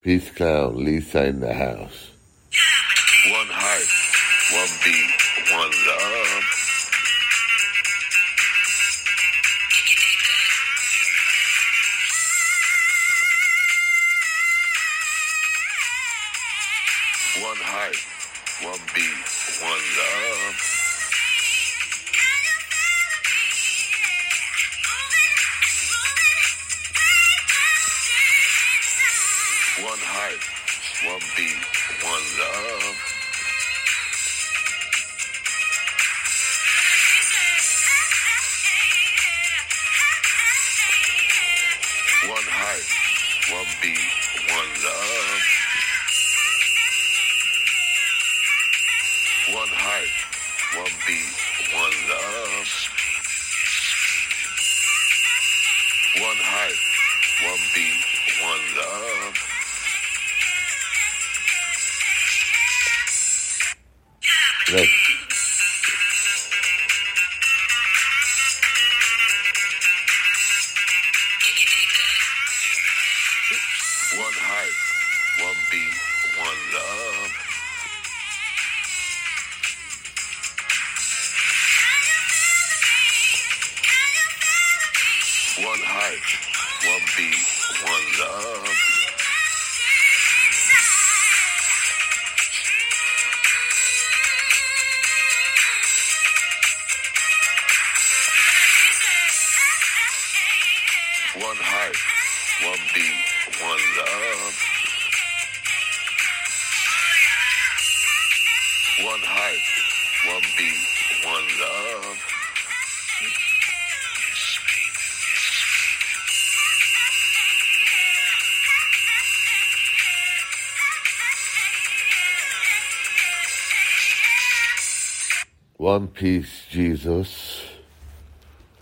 Peace Clown, Lisa in the house. One heart, one beat, one love. One heart, one beat, one love. One beat, one love. One heart, one beat, one love. One heart, one beat, one love. One heart, one beat, one love. Let's One heart, one beat, one love. One heart, one beat, one love. One heart, one beat, one love. One heart, one beat, one love. One Piece Jesus.